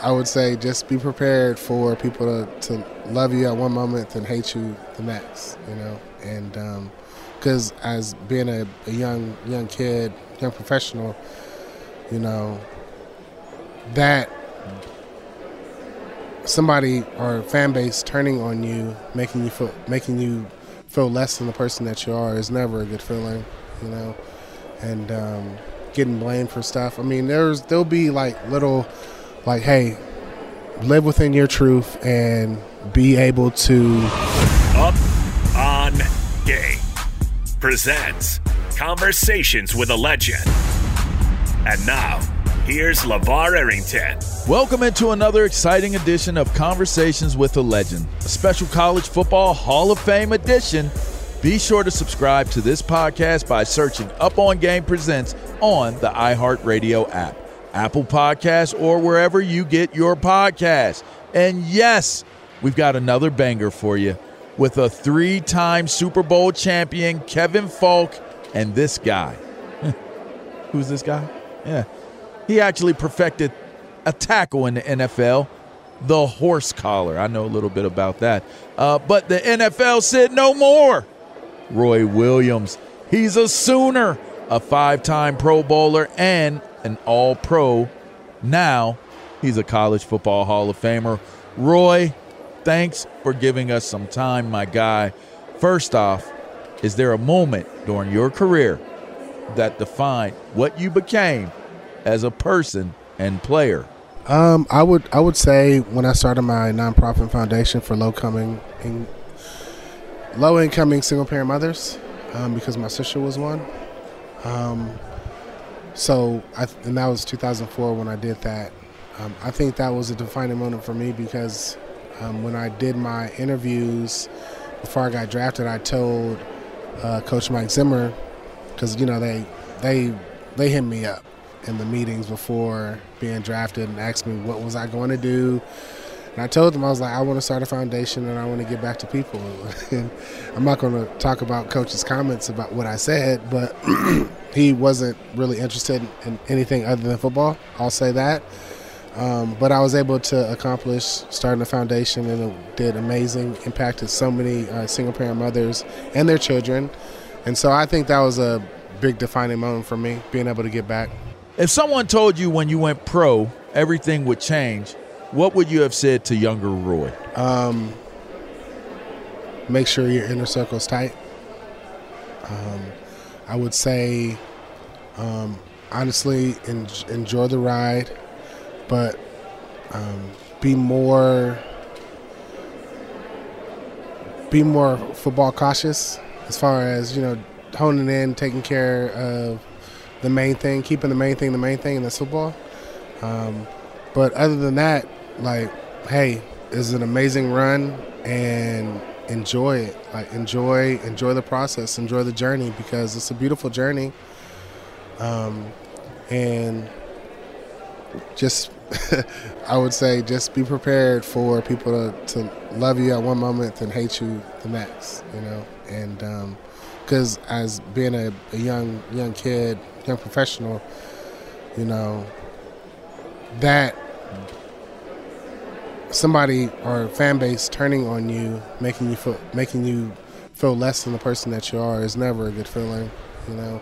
I would say just be prepared for people to, to love you at one moment and hate you the next, you know. And because um, as being a, a, young young kid, young professional, you know, that somebody or fan base turning on you, making you feel making you feel less than the person that you are is never a good feeling, you know. And um, getting blamed for stuff. I mean, there's there'll be like little like, hey, live within your truth and be able to. Up on Game presents Conversations with a Legend. And now, here's LeVar Arrington. Welcome into another exciting edition of Conversations with a Legend, a special college football Hall of Fame edition. Be sure to subscribe to this podcast by searching Up on Game Presents on the iHeartRadio app. Apple Podcasts, or wherever you get your podcasts. And yes, we've got another banger for you with a three time Super Bowl champion, Kevin Faulk, and this guy. Who's this guy? Yeah. He actually perfected a tackle in the NFL, the horse collar. I know a little bit about that. Uh, but the NFL said no more. Roy Williams. He's a Sooner, a five time Pro Bowler, and an all pro. Now he's a college football Hall of Famer. Roy, thanks for giving us some time, my guy. First off, is there a moment during your career that defined what you became as a person and player? Um, I would I would say when I started my nonprofit foundation for low coming in, low incoming single parent mothers, um, because my sister was one. Um, so, I, and that was 2004 when I did that. Um, I think that was a defining moment for me because um, when I did my interviews before I got drafted, I told uh, Coach Mike Zimmer because you know they they they hit me up in the meetings before being drafted and asked me what was I going to do. And I told them I was like, I want to start a foundation and I want to get back to people. and I'm not going to talk about Coach's comments about what I said, but he wasn't really interested in anything other than football. I'll say that. Um, but I was able to accomplish starting a foundation, and it did amazing. Impacted so many uh, single parent mothers and their children, and so I think that was a big defining moment for me, being able to get back. If someone told you when you went pro everything would change, what would you have said to younger Roy? Um, make sure your inner circle's tight. Um, I would say, um, honestly, en- enjoy the ride, but um, be more be more football cautious as far as you know honing in, taking care of the main thing, keeping the main thing the main thing, and that's football. Um, but other than that, like, hey, it's an amazing run, and enjoy it. Like enjoy enjoy the process, enjoy the journey because it's a beautiful journey. Um, and just I would say just be prepared for people to, to love you at one moment and hate you the next. You know, and because um, as being a, a young young kid, young professional, you know, that somebody or fan base turning on you, making you feel making you feel less than the person that you are is never a good feeling, you know.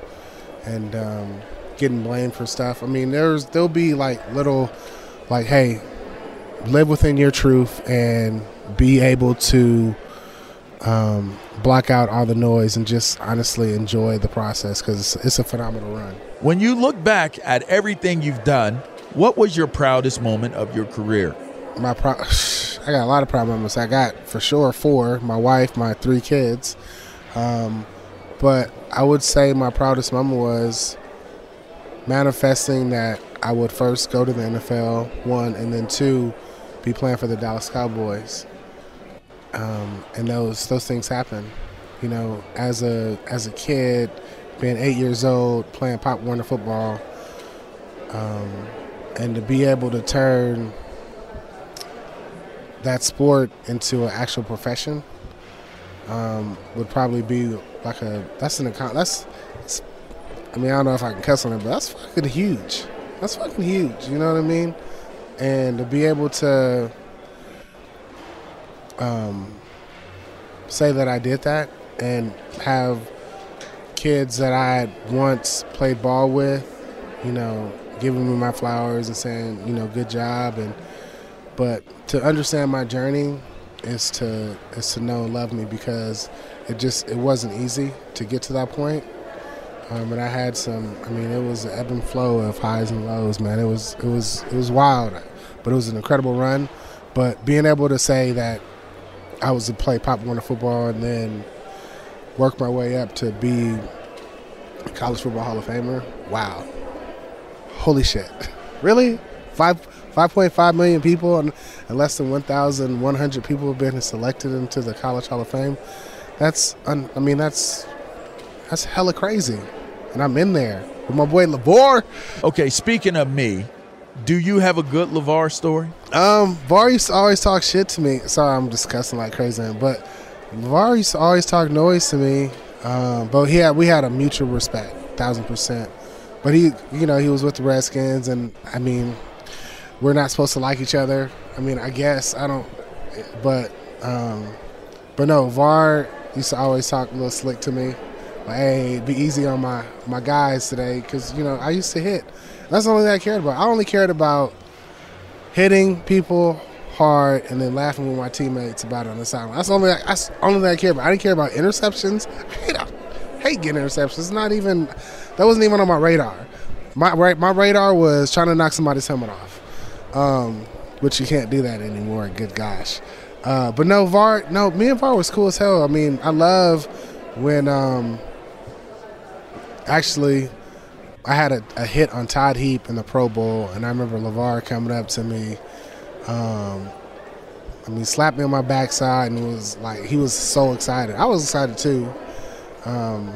And um, getting blamed for stuff. I mean, there's there'll be like little, like, hey, live within your truth and be able to um, block out all the noise and just honestly enjoy the process because it's, it's a phenomenal run. When you look back at everything you've done, what was your proudest moment of your career? My pro- I got a lot of moments. I got for sure four: my wife, my three kids. Um, but I would say my proudest moment was manifesting that I would first go to the NFL, one, and then two, be playing for the Dallas Cowboys. Um, and those those things happen. You know, as a as a kid, being eight years old, playing Pop Warner football, um, and to be able to turn that sport into an actual profession um, would probably be like a that's an account that's I mean I don't know if I can cuss on it, but that's fucking huge. That's fucking huge. You know what I mean? And to be able to um, say that I did that and have kids that I once played ball with, you know, giving me my flowers and saying, you know, good job and but to understand my journey is to is to know and love me because it just it wasn't easy to get to that point. Um, and I had some. I mean, it was an ebb and flow of highs and lows, man. It was it was it was wild, but it was an incredible run. But being able to say that I was to play Pop Warner football and then work my way up to be a college football Hall of Famer. Wow, holy shit! Really, five 5.5 million people and, less than 1,100 people have been selected into the College Hall of Fame. That's, un, I mean, that's that's hella crazy. And I'm in there with my boy LeVar. Okay, speaking of me, do you have a good LeVar story? Um, VAR used to always talk shit to me. Sorry, I'm discussing like crazy, but LeVar used to always talk noise to me. Um, but he had we had a mutual respect, thousand percent. But he, you know, he was with the Redskins, and I mean, we're not supposed to like each other. I mean, I guess I don't, but um, but no, VAR used to always talk a little slick to me. Like, hey, be easy on my my guys today, because you know I used to hit. That's the only thing I cared about. I only cared about hitting people hard and then laughing with my teammates about it on the sideline. That's the only that's the only thing I care about. I didn't care about interceptions. I hate, I hate getting interceptions. It's not even that wasn't even on my radar. My my radar was trying to knock somebody's helmet off um, which you can't do that anymore. Good gosh. Uh, but no, VAR, no, me and VAR was cool as hell. I mean, I love when um, actually I had a, a, hit on Todd Heap in the Pro Bowl, and I remember LeVar coming up to me. Um, I mean, slapped me on my backside and was like, he was so excited. I was excited too. Um,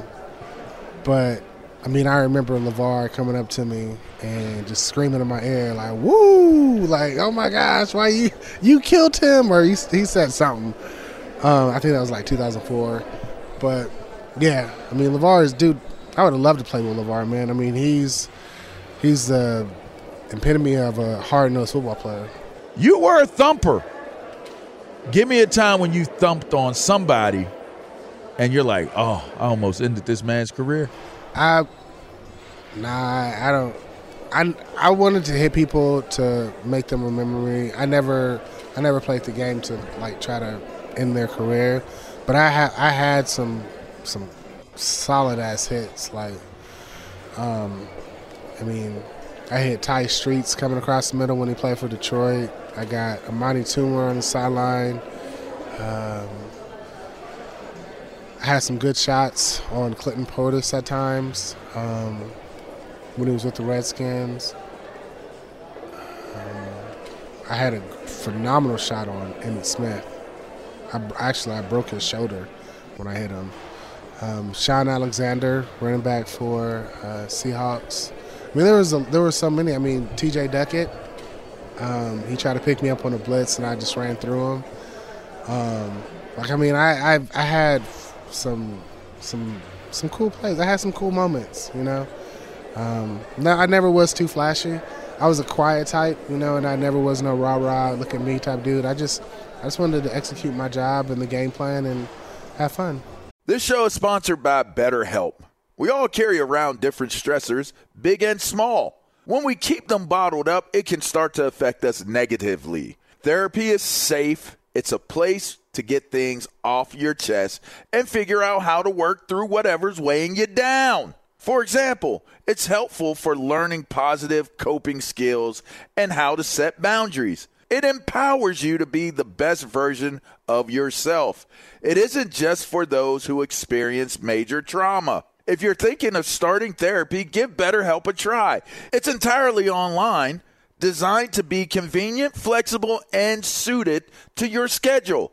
but I mean, I remember LeVar coming up to me and just screaming in my ear like "Woo!" Like, "Oh my gosh, why you you killed him?" Or he, he said something. Um, I think that was like 2004. But yeah, I mean, LeVar is dude. I would have loved to play with LeVar, man. I mean, he's he's the epitome of a hard nosed football player. You were a thumper. Give me a time when you thumped on somebody, and you're like, "Oh, I almost ended this man's career." I nah, I don't. I I wanted to hit people to make them remember me. I never I never played the game to like try to end their career, but I had I had some some solid ass hits. Like, um, I mean, I hit Tai Streets coming across the middle when he played for Detroit. I got Amani Toomer on the sideline. Um, had some good shots on Clinton Portis at times um, when he was with the Redskins. Um, I had a phenomenal shot on Emmitt Smith. I, actually, I broke his shoulder when I hit him. Um, Shaun Alexander, running back for uh, Seahawks. I mean, there was a, there were so many. I mean, T.J. Duckett. Um, he tried to pick me up on a blitz, and I just ran through him. Um, like I mean, I, I I had some some some cool plays. I had some cool moments, you know. Um, no, I never was too flashy. I was a quiet type, you know, and I never was no rah rah look at me type dude. I just I just wanted to execute my job and the game plan and have fun. This show is sponsored by BetterHelp. We all carry around different stressors, big and small. When we keep them bottled up, it can start to affect us negatively. Therapy is safe. It's a place to get things off your chest and figure out how to work through whatever's weighing you down. For example, it's helpful for learning positive coping skills and how to set boundaries. It empowers you to be the best version of yourself. It isn't just for those who experience major trauma. If you're thinking of starting therapy, give BetterHelp a try. It's entirely online, designed to be convenient, flexible, and suited to your schedule.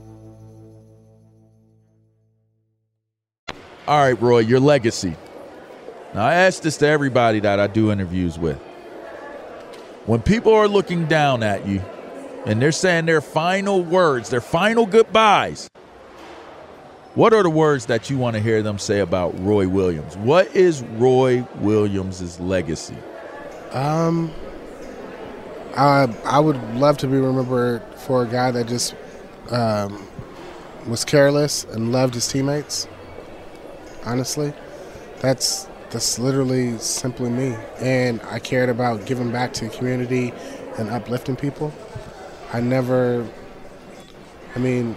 All right, Roy, your legacy. Now, I ask this to everybody that I do interviews with. When people are looking down at you and they're saying their final words, their final goodbyes, what are the words that you want to hear them say about Roy Williams? What is Roy Williams' legacy? Um, I I would love to be remembered for a guy that just um, was careless and loved his teammates. Honestly, that's that's literally simply me, and I cared about giving back to the community and uplifting people. I never, I mean,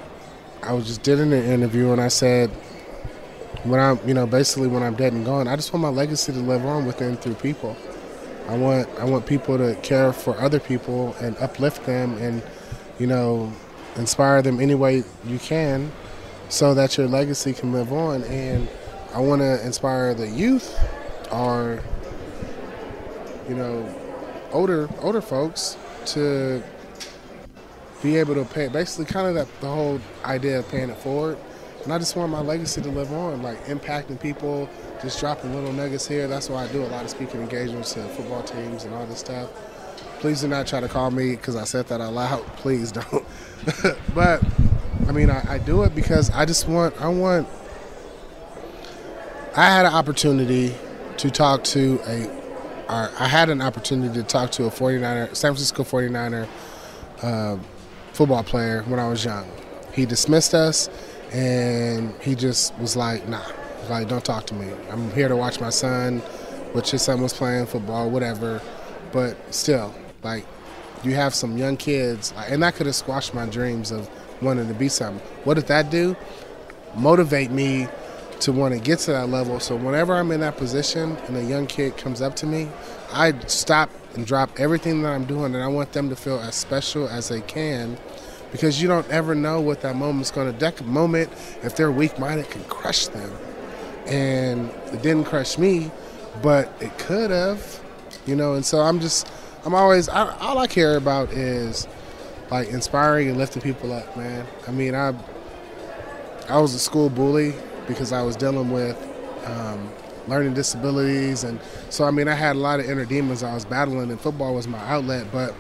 I was just did an interview and I said, when I'm, you know, basically when I'm dead and gone, I just want my legacy to live on within through people. I want I want people to care for other people and uplift them and, you know, inspire them any way you can, so that your legacy can live on. And I want to inspire the youth, or you know, older older folks to be able to pay. Basically, kind of that the whole idea of paying it forward. And I just want my legacy to live on, like impacting people, just dropping little nuggets here. That's why I do a lot of speaking engagements to football teams and all this stuff. Please do not try to call me because I said that out loud. Please don't. but I mean, I, I do it because I just want. I want. I had an opportunity to talk to a. Or I had an opportunity to talk to a 49er, San Francisco 49er uh, football player when I was young. He dismissed us, and he just was like, "Nah, like don't talk to me. I'm here to watch my son, which his son was playing football, whatever. But still, like, you have some young kids, and that could have squashed my dreams of wanting to be something. What did that do? Motivate me to want to get to that level. So whenever I'm in that position and a young kid comes up to me, I stop and drop everything that I'm doing, and I want them to feel as special as they can. Because you don't ever know what that moment's going to. That moment, if they're weak-minded, can crush them. And it didn't crush me, but it could have, you know. And so I'm just, I'm always, I, all I care about is like inspiring and lifting people up, man. I mean, I, I was a school bully because I was dealing with um, learning disabilities, and so I mean I had a lot of inner demons I was battling, and football was my outlet. But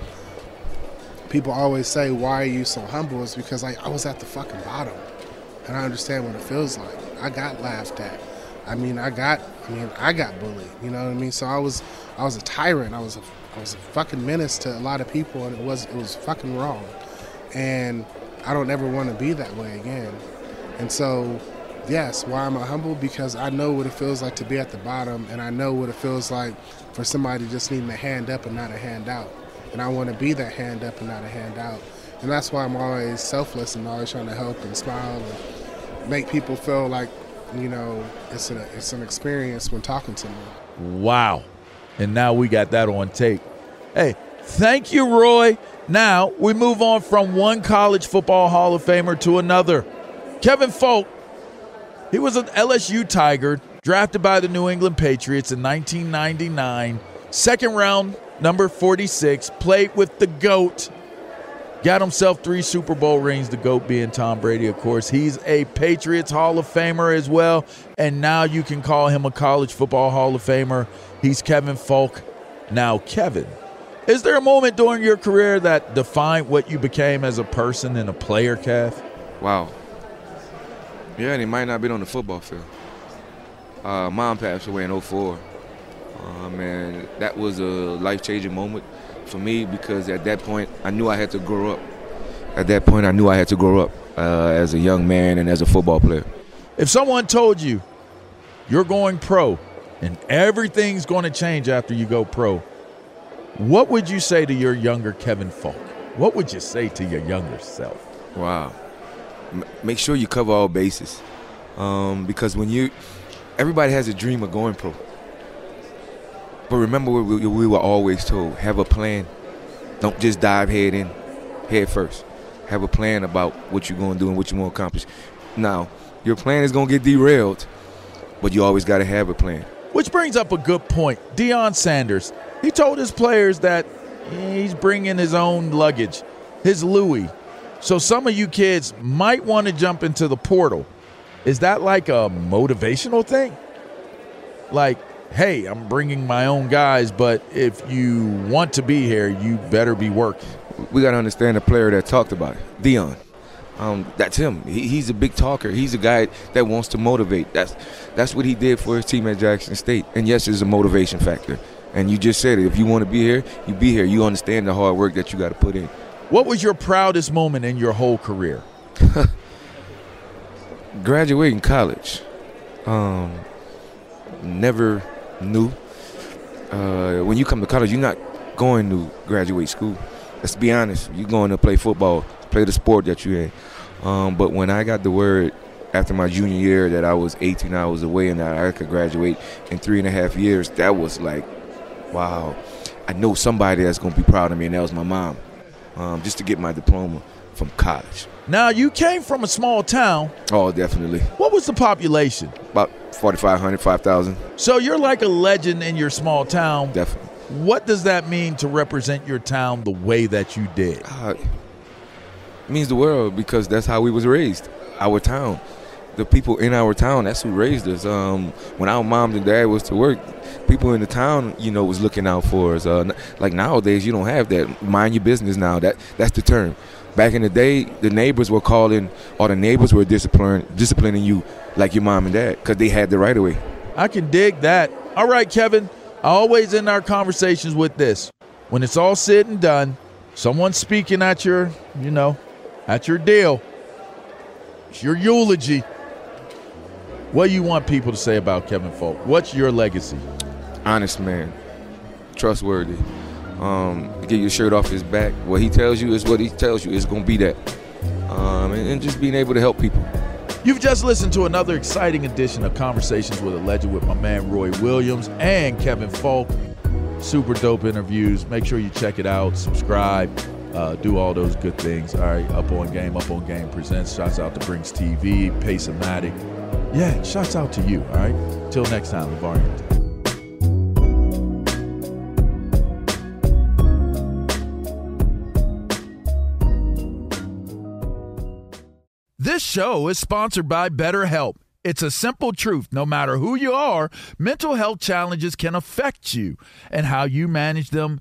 people always say, "Why are you so humble?" It's because I, I was at the fucking bottom, and I understand what it feels like. I got laughed at. I mean, I got, I mean, I got bullied. You know what I mean? So I was, I was a tyrant. I was a, I was a fucking menace to a lot of people, and it was, it was fucking wrong. And I don't ever want to be that way again. And so, yes, why am I humble? Because I know what it feels like to be at the bottom, and I know what it feels like for somebody just needing a hand up and not a hand out. And I want to be that hand up and not a hand out. And that's why I'm always selfless and always trying to help and smile and make people feel like, you know, it's an, it's an experience when talking to me. Wow. And now we got that on tape. Hey, thank you, Roy. Now we move on from one college football Hall of Famer to another. Kevin Faulk, he was an LSU Tiger, drafted by the New England Patriots in 1999. Second round, number 46, played with the GOAT. Got himself three Super Bowl rings, the GOAT being Tom Brady, of course. He's a Patriots Hall of Famer as well. And now you can call him a college football Hall of Famer. He's Kevin Faulk. Now, Kevin, is there a moment during your career that defined what you became as a person and a player, Kev? Wow. Yeah, and he might not been on the football field. Uh, mom passed away in 04. Um, and that was a life-changing moment for me because at that point I knew I had to grow up. At that point I knew I had to grow up uh, as a young man and as a football player. If someone told you you're going pro and everything's going to change after you go pro, what would you say to your younger Kevin Faulk? What would you say to your younger self? Wow. Make sure you cover all bases. Um, because when you, everybody has a dream of going pro. But remember what we, we were always told have a plan. Don't just dive head in, head first. Have a plan about what you're going to do and what you want to accomplish. Now, your plan is going to get derailed, but you always got to have a plan. Which brings up a good point. Deion Sanders, he told his players that he's bringing his own luggage, his Louis. So some of you kids might want to jump into the portal. Is that like a motivational thing? Like, hey, I'm bringing my own guys, but if you want to be here, you better be working. We got to understand the player that talked about it, Deion. Um, that's him. He, he's a big talker. He's a guy that wants to motivate. That's that's what he did for his team at Jackson State. And yes, it's a motivation factor. And you just said it. If you want to be here, you be here. You understand the hard work that you got to put in. What was your proudest moment in your whole career? Graduating college. Um, never knew. Uh, when you come to college, you're not going to graduate school. Let's be honest. You're going to play football, play the sport that you're in. Um, but when I got the word after my junior year that I was 18 hours away and that I could graduate in three and a half years, that was like, wow. I know somebody that's going to be proud of me, and that was my mom. Um, just to get my diploma from college. Now, you came from a small town. Oh, definitely. What was the population? About 4,500, 5,000. So you're like a legend in your small town. Definitely. What does that mean to represent your town the way that you did? Uh, it means the world because that's how we was raised. Our town, the people in our town, that's who raised us. Um, when our mom and dad was to work, people in the town, you know, was looking out for us. Uh, like nowadays, you don't have that. Mind your business now. That that's the term. Back in the day, the neighbors were calling, or the neighbors were disciplining disciplining you like your mom and dad because they had the right of way. I can dig that. All right, Kevin. I always end our conversations with this. When it's all said and done, someone's speaking at your, you know, at your deal. It's your eulogy. What do you want people to say about Kevin Faulk? What's your legacy? Honest man, trustworthy. Um, get your shirt off his back. What he tells you is what he tells you. It's gonna be that. Um, and, and just being able to help people. You've just listened to another exciting edition of Conversations with a Legend with my man Roy Williams and Kevin Faulk. Super dope interviews. Make sure you check it out, subscribe, uh, do all those good things. All right, Up on Game, Up on Game presents. Shouts out to Brinks TV, Pace-O-Matic. Yeah, shouts out to you. All right. Till next time, LeVar This show is sponsored by BetterHelp. It's a simple truth. No matter who you are, mental health challenges can affect you, and how you manage them